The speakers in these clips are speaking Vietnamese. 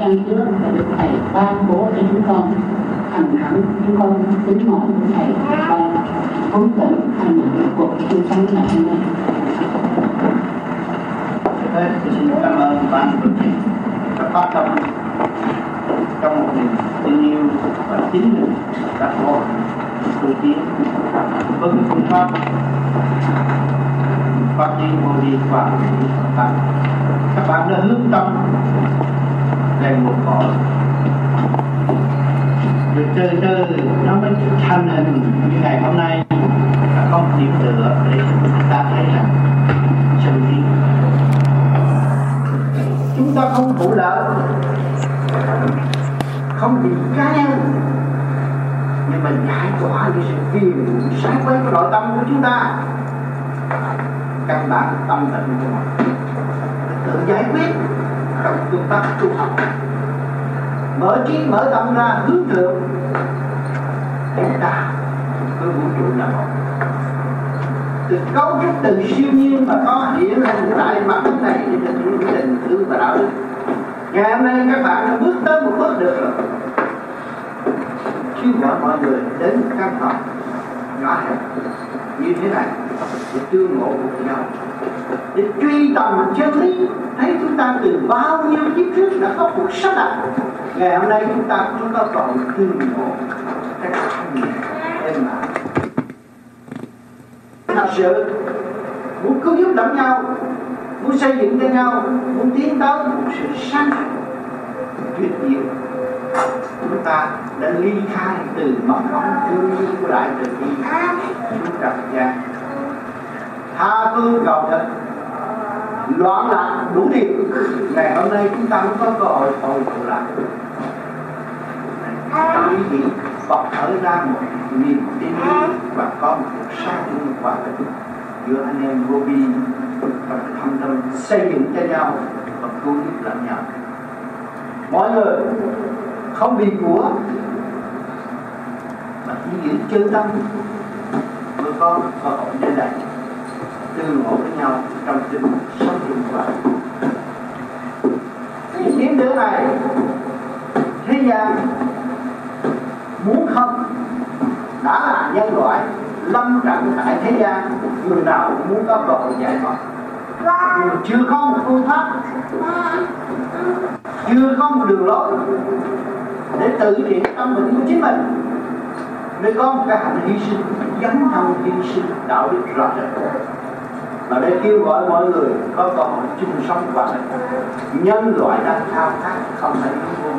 gian trước là được thầy ban bố cho chúng con thẳng thắn chúng con kính mời thầy ban hướng dẫn hành những cuộc tu sống ngày hôm nay. Thế xin cảm ơn ban tổ chức đã phát tâm trong một niềm tin yêu và chính mình đã có tu tiến với cái phương pháp phát triển vô đi và các bạn đã hướng tâm lên một cõi được từ từ nó mới thành hình như ngày hôm nay. Là không điểm được để chúng ta thấy rằng chân lý chúng ta không phụ lợi không vì cá nhân nhưng mà giải tỏa những sự phiền sáng quấy của nội tâm của chúng ta. Căn bản tâm tịnh của mình. Tự giải quyết. Trong tương tác, tu học mở trí, mở tâm ra, hướng thượng. Chúng ta với vũ trụ là một. Từ cấu trúc từ siêu nhiên mà có hiện hình tại mặt đất này thì được những tình thương và đạo đức. Ngày hôm nay các bạn đã bước tới một bước được rồi. Kêu gọi mọi người đến căn phòng nhỏ hẹp như thế này để tương ngộ cùng nhau. Để truy tầm chân lý, thấy chúng ta từ bao nhiêu kiếp trước đã có cuộc sắp đặt ngày hôm nay chúng ta cũng có tội tương ngộ cách em nhẹ thật sự, muốn cứu giúp lẫn nhau, muốn xây dựng cho nhau, muốn tiến tới một sự sáng tuyệt diệu, chúng ta đã ly khai từ mầm ong thương yêu của đại từ bi. Xuống trần gian tha phương cầu thực loạn lạc đủ điều ngày hôm nay chúng ta mới có cơ hội hồi tụ lại. Ý nghĩ bộc khởi ra một niềm tin yêu và có một cuộc sáng chung hòa bình giữa anh em vô vi và thâm tâm xây dựng cho nhau và cứu giúp lẫn nhau. Mọi người không vì của mà chỉ giữ chân tâm. Mới có cơ hội đến đây tương ngộ với nhau trong chính sống chung hòa những tiếng này, thế gian muốn không đã là nhân loại lâm trận tại thế gian, người nào cũng muốn có cơ hội giải thoát nhưng chưa có một phương pháp, chưa có một đường lối để tự trị tâm mình của chính mình, mới có một cái hành hy sinh, dấn thân hy sinh đạo đức rõ rệt mà để kêu gọi mọi người có cơ hội chung sống và nhân loại đang khao khát, không thể vô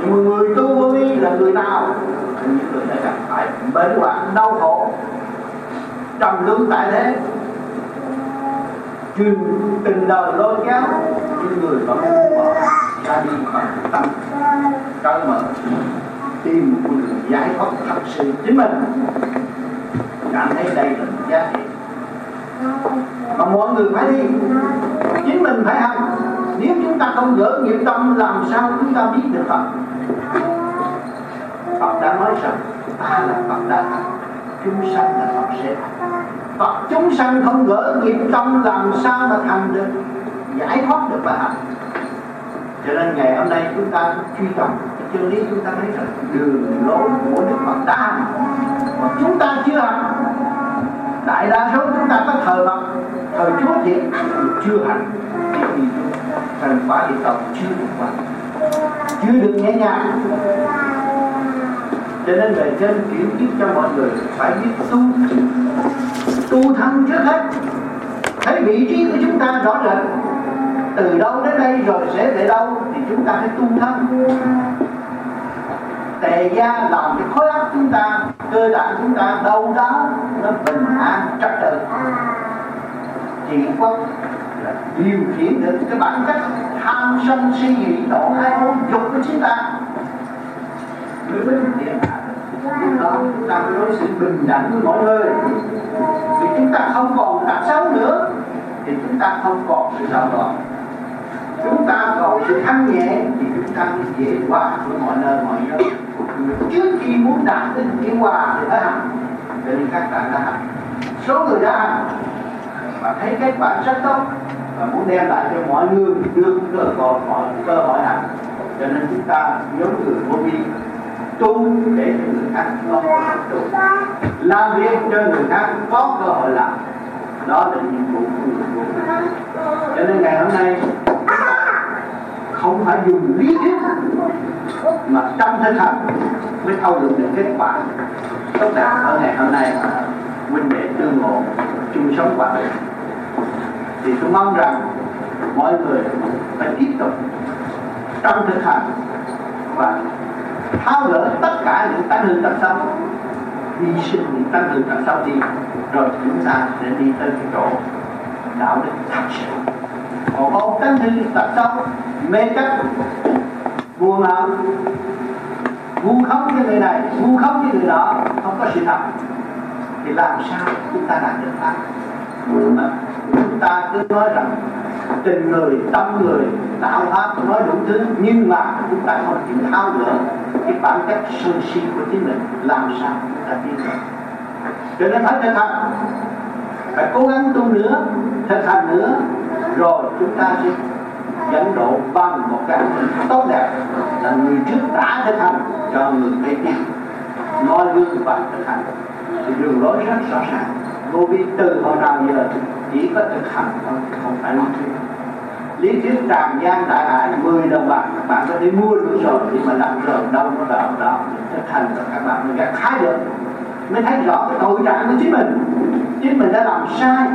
nhưng mà người tu vô vi là người nào? Những người đã gặp phải bệnh hoạn, đau khổ. Trầm luân tại thế. Truyền tình đời lôi kéo, những người vẫn muốn bỏ ra đi bằng tâm. Cởi mở. Tìm một đường giải thoát thật sự chính mình. Cảm thấy đây là giá trị mà mọi người phải đi. Chính mình phải hành nếu chúng ta không gỡ nghiệp tâm, làm sao chúng ta biết được Phật? Phật đã nói rằng, ta là Phật đã thành chúng sanh là Phật sẽ Phật, chúng sanh không gỡ nghiệp tâm, làm sao mà thành được? Giải thoát được bài hành cho nên ngày hôm nay chúng ta truy tầm chân lý chúng ta thấy rằng đường lối của Đức Phật đã hành. Mà chúng ta chưa hành đại đa số chúng ta có thờ Phật. Thờ Chúa thiệt chưa hành vì thành quả địa cầu chưa được qua chưa được nhẹ nhàng. Cho nên về trên chuyển tiếp cho mọi người phải biết tu tu thân trước hết. Thấy vị trí của chúng ta rõ rệt. Từ đâu đến đây rồi sẽ về đâu thì chúng ta phải tu thân. Tề gia làm cái khối óc chúng ta cơ bản chúng ta đâu đó nó bình an trật tự. Chỉ có là điều khiển được cái bản chất tham sân si nghĩ đổ hai ô dục của chúng ta. Mới với hiện lúc đó chúng ta mới đối xử bình đẳng với mọi người. Vì chúng ta không còn tật xấu nữa, thì chúng ta không còn sự đau loạn chúng ta còn sự thanh nhẹ thì chúng ta dễ hòa với mọi nơi mọi nơi. Trước khi muốn đạt đến cái hòa thì phải hành cho nên các bạn đã hành số người đã hành và thấy kết quả rất tốt. Và muốn đem lại cho mọi người được cơ hội, mọi cơ hội hành chúng ta giống người vô vi tu để cho người khác có cơ hội tu. Làm việc cho người khác có cơ hội làm. Đó là nhiệm vụ của người vô vi cho nên ngày hôm nay không phải dùng lý thuyết, mà trong thực hành mới thâu được những kết quả. Tốt đẹp ở ngày hôm nay, huynh đệ tương ngộ chung sống hòa bình. Thì tôi mong rằng mọi người phải tiếp tục trong thực hành và tháo gỡ tất cả những tánh hư tật xấu, hy sinh những tánh hư tật xấu đi, rồi chúng ta sẽ đi tới cái chỗ đạo đức thật sự còn bao tánh hư tật xấu mê chấp buồn hận vu khống với người này vu khống với người đó không có sự thật thì làm sao chúng ta đạt được pháp chúng ta cứ nói rằng tình người tâm người tạo pháp nói đủ thứ nhưng mà chúng ta không chịu tháo gỡ cái bản chất sân si của chính mình làm sao chúng ta tiến được cho nên phải thực hành phải cố gắng tu nữa thực hành nữa rồi chúng ta sẽ dẫn độ bằng một cái. Tốt đẹp là người trước đã thực hành cho người kế tiếp nói gương và thực hành. Thì đường lối rất rõ ràng. Vô vi từ hồi nào giờ chỉ có thực hành thôi, không phải lý thuyết. Lý thuyết tràn gian đại hải 10 đồng bạc. Các bạn có thể mua được rồi nhưng mà làm rồi, đâu có đạo đó thực hành rồi các bạn. Mới gặt hái được. Mới thấy rõ cái tội trạng của chính mình. Chính mình đã làm sai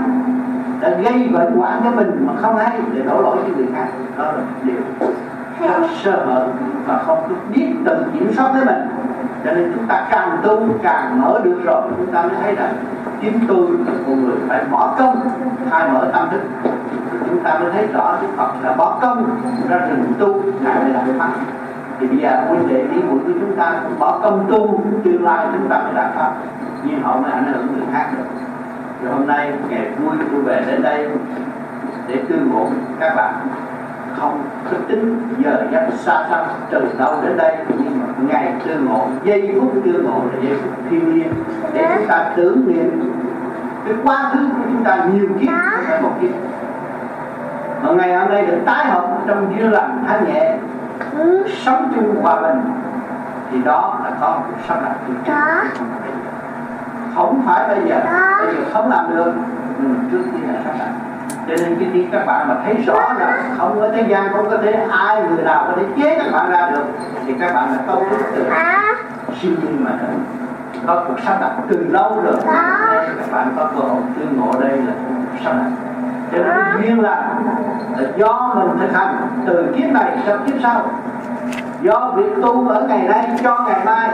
bệnh hoạn cho mình mà không hay để đổ lỗi cho người khác, đó là điều rất sơ hở và không có biết tự kiểm soát với mình. Cho nên chúng ta càng tu càng mở được rồi, chúng ta mới thấy rằng chính tôi là một người phải bỏ công khai mở tâm thức. Chúng ta mới thấy rõ Đức Phật là bỏ công ra rừng tu, ngài mới đạt pháp. Thì bây giờ huynh đệ đi mũi của chúng ta bỏ công tu, tương lai chúng ta mới đạt pháp. Nhưng họ mới ảnh hưởng người khác được rồi hôm nay ngày vui vui về đến đây để tương ngộ các bạn. Không thức tính giờ giấc xa xăm từ đâu đến đây nhưng mà ngày tương ngộ giây phút tương ngộ là giây phút thiêng liêng để chúng ta tưởng niệm cái quá khứ của chúng ta nhiều kiếp không phải một kiếp. Mà ngày hôm nay được tái hợp trong duyên lành thanh nhẹ sống chung hòa bình thì đó là có một đặt tương không phải bây giờ. Bây giờ không làm được. Ừ, trước khi là sắp đặt cho nên cái khi các bạn mà thấy rõ là không có thế gian không có thể ai người nào có thể chế các bạn ra được thì các bạn là câu thức từ siêu nhiên mà thôi có cuộc sắp đặt từ lâu rồi. Các bạn có cơ hội tương ngộ đây là sắp đặt. Cho nên duyên là, là do mình thực hành từ kiếp này sang kiếp sau. Do việc tu ở ngày nay cho ngày mai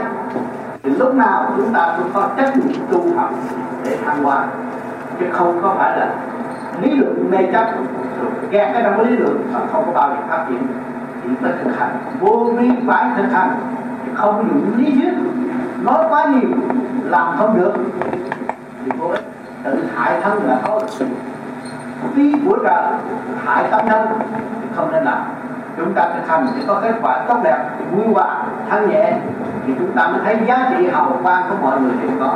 thì lúc nào chúng ta cũng có trách nhiệm tu học để thăng hoa. Chứ không có phải là lý luận mê chấp. Gạt cái trong lý luận mà không có bao giờ phát triển. Chỉ có thực hành. Vô vi phải thực hành. Không những lý thuyết. Nói quá nhiều, làm không được. Thì vô ích. Tự hại thân là thôi phí của trời, hại tâm thân không nên làm. Chúng ta thực hành để có kết quả tốt đẹp vui hòa thanh nhẹ thì chúng ta mới thấy giá trị hào quang của mọi người đều có.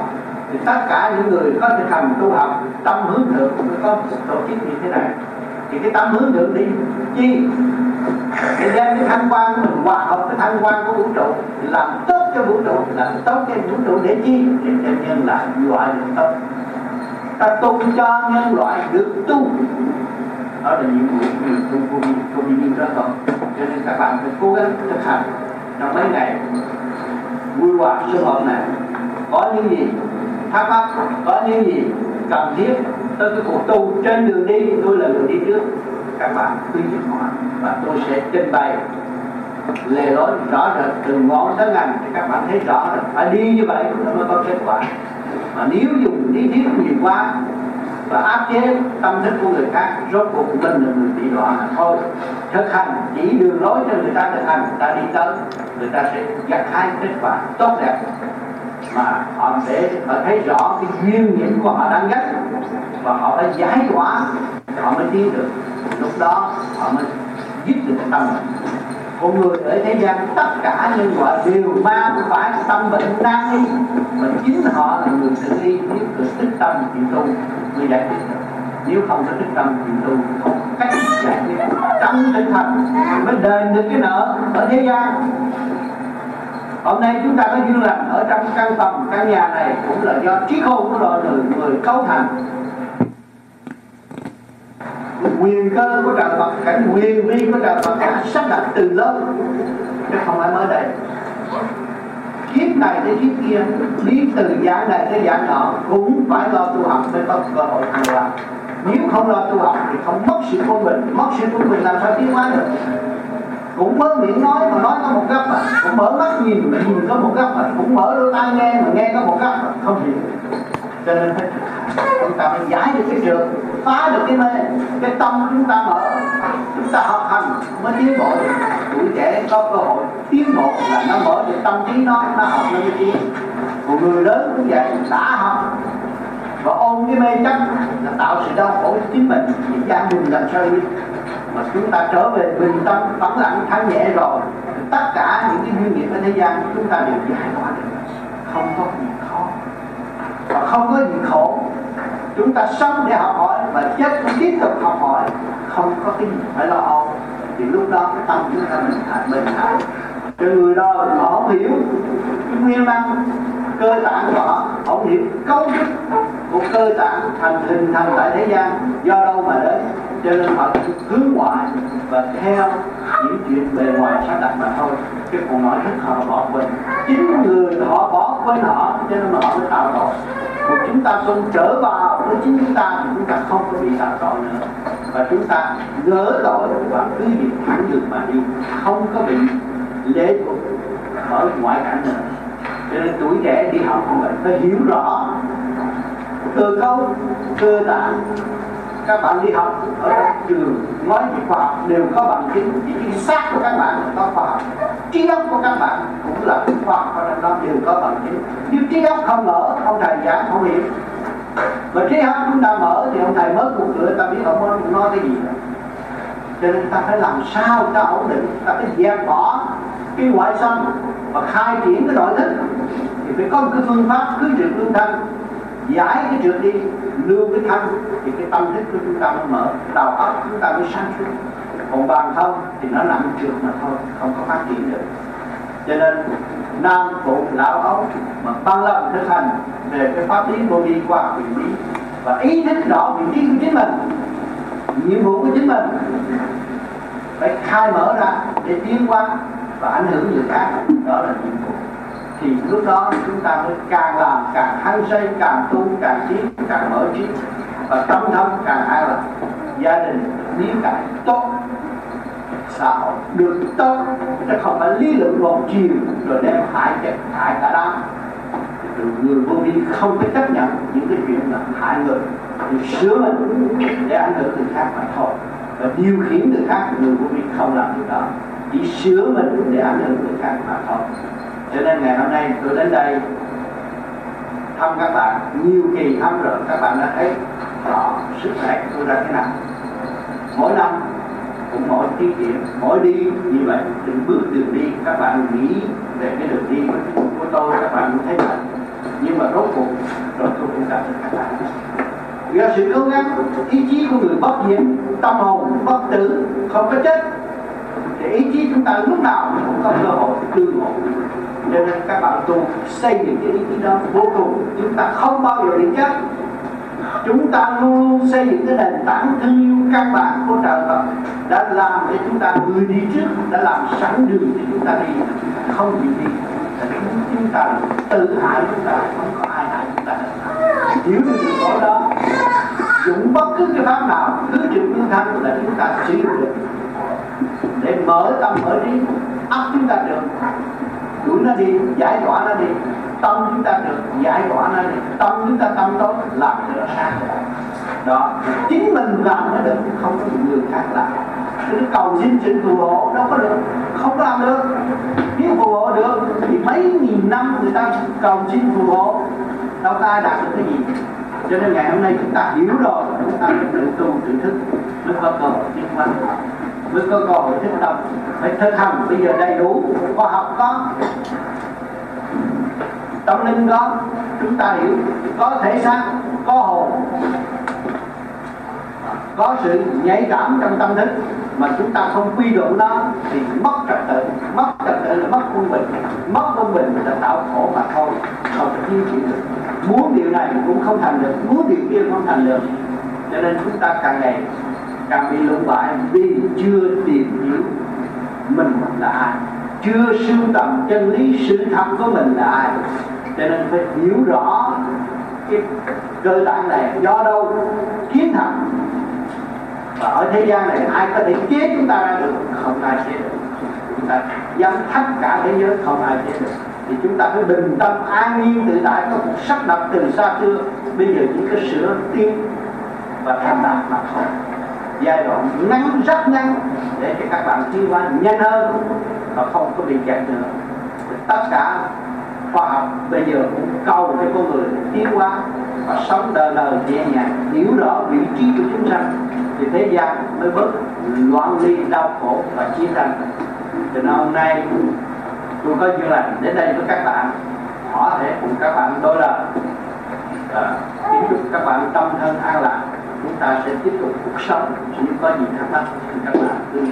Thì tất cả những người có thực hành tu học, tâm hướng thượng mới có tổ chức như thế này. Thì cái tâm hướng thượng đi, chi? Để đem cái thanh quan của mình hòa hợp với thanh quan của vũ trụ, làm tốt cho vũ trụ, làm tốt cho vũ trụ để chi? Để cho nhân loại loại được tốt. Ta tu cho nhân loại được tu. Đó là nhiệm vụ của người tu của mình vô vi đó cho nên các bạn phải cố gắng thực hành. Trong mấy ngày vui quả sum họp này. Có những gì thắc mắc, có những gì cần thiết tới cái cuộc tu trên đường đi, tôi là người đi trước. Các bạn khuyến khích họ và tôi sẽ trình bày. Lề lối rõ rệt từ ngón tới ngành thì các bạn thấy rõ rồi phải đi như vậy nó mới có kết quả. Mà nếu dùng lý thuyết nhiều quá và áp chế tâm thức của người khác, rốt cuộc mình là người bị đọa thôi. Thực hành chỉ đường lối cho người ta thực hành, ta đi tới người ta sẽ gặt hai kết quả tốt đẹp. Mà họ sẽ, họ thấy rõ cái duyên nhiễm của họ đang gắt và họ phải giải tỏa. Họ mới tiến được. Lúc đó, họ mới giúp được tâm. Con người ở thế gian, tất cả nhân loại đều mang phải tâm bệnh nan y. Mà chính họ là người tự đi biết được tích tâm chịu tu, mới giải quyết được nếu không có đức tâm thì tu không cách giải quyết. Tâm tinh thần mới đền được cái nợ ở thế gian. Hôm nay chúng ta có duyên lành ở trong căn phòng, căn nhà này cũng là do trí khôn của loài người người cấu thành. Quyền cơ của trời Phật cảnh quyền vi của trời Phật đã sắp đặt từ lâu chứ không phải mới đây. Kiếp này tới kiếp kia đi từ dạng này tới dạng nọ cũng phải lo tu học mới có cơ hội thăng hoa nếu không lo tu học thì không mất sự quân bình, mất sự quân bình làm sao tiến hóa được? Cũng mới miệng nói mà nói có một góc mà, cũng mở mắt nhìn mà nhìn có một góc mà, cũng mở đôi tai nghe mà nghe có một góc mà, không hiểu. Cho nên phải chúng ta phải giải được cái trường phá được cái mê, cái tâm chúng ta mở. Chúng ta học hành mới tiến bộ được. Tuổi trẻ có cơ hội tiến bộ là nó mở được tâm trí nó nó học nó mới tiến. Một người lớn cũng vậy, đã học và ôm cái mê chấp là tạo sự đau khổ cho chính mình. Những gia đình làm sao đi. Mà chúng ta trở về bình tâm vắng lặng thanh nhẹ rồi, tất cả những cái duyên nghiệp ở thế gian chúng ta đều giải tỏa được. Không có gì khó. Và không có gì khổ. Chúng ta sống để học hỏi và chết cũng tiếp tục học hỏi. Không có cái gì phải lo âu. Thì lúc đó cái tâm chúng ta mình thản bình thản cho người đó họ hiểu, cái nguyên năng cơ tạng của họ. Không hiểu cấu trúc của cơ tạng thành hình thành tại thế gian. Do đâu mà đến? Cho nên họ hướng ngoại và theo những chuyện bề ngoài sắp đặt mà thôi. Chứ còn nói hết họ bỏ quên. Chính người họ bỏ quên họ, cho nên mà họ mới tạo tội. Một chúng ta không trở vào với chính chúng ta thì chúng ta không có bị tạo tội nữa. Và chúng ta gỡ tội và cứ việc thẳng đường mà đi. Không có bị lễ thuộc ở ngoại cảnh nữa cho nên tuổi trẻ đi học cũng vậy phải hiểu rõ. Cơ cấu cơ bản các bạn đi học ở trường nói về khoa học đều có bằng chứng. Chỉ chính xác của các bạn có khoa học. Trí óc của các bạn cũng là khoa học ở trong đó đều có bằng chứng. Nhưng trí óc không mở ông thầy giảng không hiểu. Mà trí óc chúng ta mở thì ông thầy mới cuộc cửa ta biết ông nói, nói cái gì đó. cho nên ta phải làm sao ta ổn định ta phải dẹp bỏ cái ngoại xâm và khai triển cái nội thức, thì phải có một cái phương pháp cứ trượt lương thân, giải cái trượt đi lưu cái thân, thì cái tâm thức của chúng ta mới mở đầu óc chúng ta mới sáng suốt. Còn bàn không thì nó nằm trượt mà thôi, không có phát triển được. Cho nên, nam phụ lão ấu mà ban lòng thực hành về cái pháp lý vô vi qua quyền lý và ý thức rõ vị trí của chính mình, nhiệm vụ của chính mình, phải khai mở ra để tiến qua và ảnh hưởng người khác. Đó là nhiệm vụ. Thì lúc đó chúng ta mới càng làm càng hăng say, càng tu, càng trí càng mở trí. Và tâm thân càng an lạc gia đình lý cải tốt, xã hội được tốt, chứ không phải lý luận một chiều rồi đem hại chết, hại cả đám. Người vô vi không có chấp nhận những cái chuyện là hại người. Thì sửa mình để ảnh hưởng người khác mà thôi. Và điều khiển người khác, người vô vi không làm điều đó chỉ sửa mình để ảnh hưởng người khác mà thôi cho nên ngày hôm nay tôi đến đây thăm các bạn. Nhiều kỳ thăm rồi các bạn đã thấy rõ sức khỏe của tôi ra thế nào. Mỗi năm cũng mỗi tiết kiệm mỗi đi như vậy. Từng bước đường đi các bạn nghĩ về cái đường đi của, của tôi các bạn cũng thấy vậy. Nhưng mà rốt cuộc rồi tôi cũng gặp các bạn. Do sự cố gắng ý chí của người bất diệt tâm hồn bất tử không có chết để ý chí chúng ta lúc nào cũng có cơ hội tư ngộ cho nên các bạn tu xây dựng cái ý chí đó vô cùng. Chúng ta không bao giờ bị chết. Chúng ta luôn luôn xây dựng cái nền tảng thương yêu căn bản của trời Phật đã làm để chúng ta người đi trước, đã làm sẵn đường để chúng ta đi. Không bị đi. Chúng ta tự hại chúng ta, không có ai hại chúng ta. Hiểu được điều đó đó dùng bất cứ cái pháp nào cứ chịu lương thanh là chúng ta chỉ được để mở tâm mở trí, ấp chúng ta được. Đuổi nó đi, giải tỏa nó đi. Tâm chúng ta được, giải tỏa nó đi. Tâm chúng ta tâm tốt, làm được nó đó, chính mình làm nó được, không có người khác làm. Cứ cầu xin sự phù hộ đâu có được, không có làm được. Nếu phù hộ được, thì mấy nghìn năm người ta cầu xin phù hộ, đâu có ai đạt được cái gì. Cho nên ngày hôm nay chúng ta hiểu rồi, chúng ta tự tu, tự thức, mới có cơ hội tiến hóa mới có cơ hội thức tâm phải thực hành bây giờ đầy đủ khoa học có. Tâm linh có, chúng ta hiểu, có thể xác, có hồn. Có sự nhạy cảm trong tâm thức, mà chúng ta không quy động nó thì mất trật tự, mất trật tự là mất quân bình. Mất quân bình là tạo khổ mà thôi, không thể tiến triển được. Muốn điều này cũng không thành được, muốn điều kia không thành được. Cho nên chúng ta càng ngày càng bị lũng bại vì chưa tìm hiểu, mình là ai? Chưa sưu tầm chân lý sự thật của mình là ai? Cho nên phải hiểu rõ cái cơ bản này. Do đâu? Kiến thành và ở thế gian này ai có thể chế chúng ta ra được? Không ai chế được. Chúng ta dám thách cả thế giới, không ai chế được. Thì chúng ta phải bình tâm, an nhiên tự tại, có một sắc đập từ xa xưa. Bây giờ chỉ có sửa tiên và thành đạt mà thôi giai đoạn ngắn rất ngắn để cho các bạn tiến hóa nhanh hơn và không có bị kẹt nữa. Tất cả khoa học bây giờ cũng cầu cho con người tiến hóa và sống đời đời nhẹ nhàng hiểu rõ vị trí của chúng sanh. Thì thế gian mới bớt loạn ly đau khổ và chiến tranh. Cho nên hôm nay tôi có duyên lành đến đây với các bạn có thể cùng các bạn đôi lời à, kính chúc các bạn tâm thân an lạc. การเป็นที่ตกถูกช่องชีวิตก็หนทางภาคถึงกลาขึ้น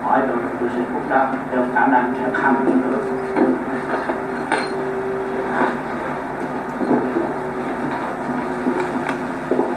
ขอให้เาดูสิ่งกนั้นเดิมการนั้นจะคำ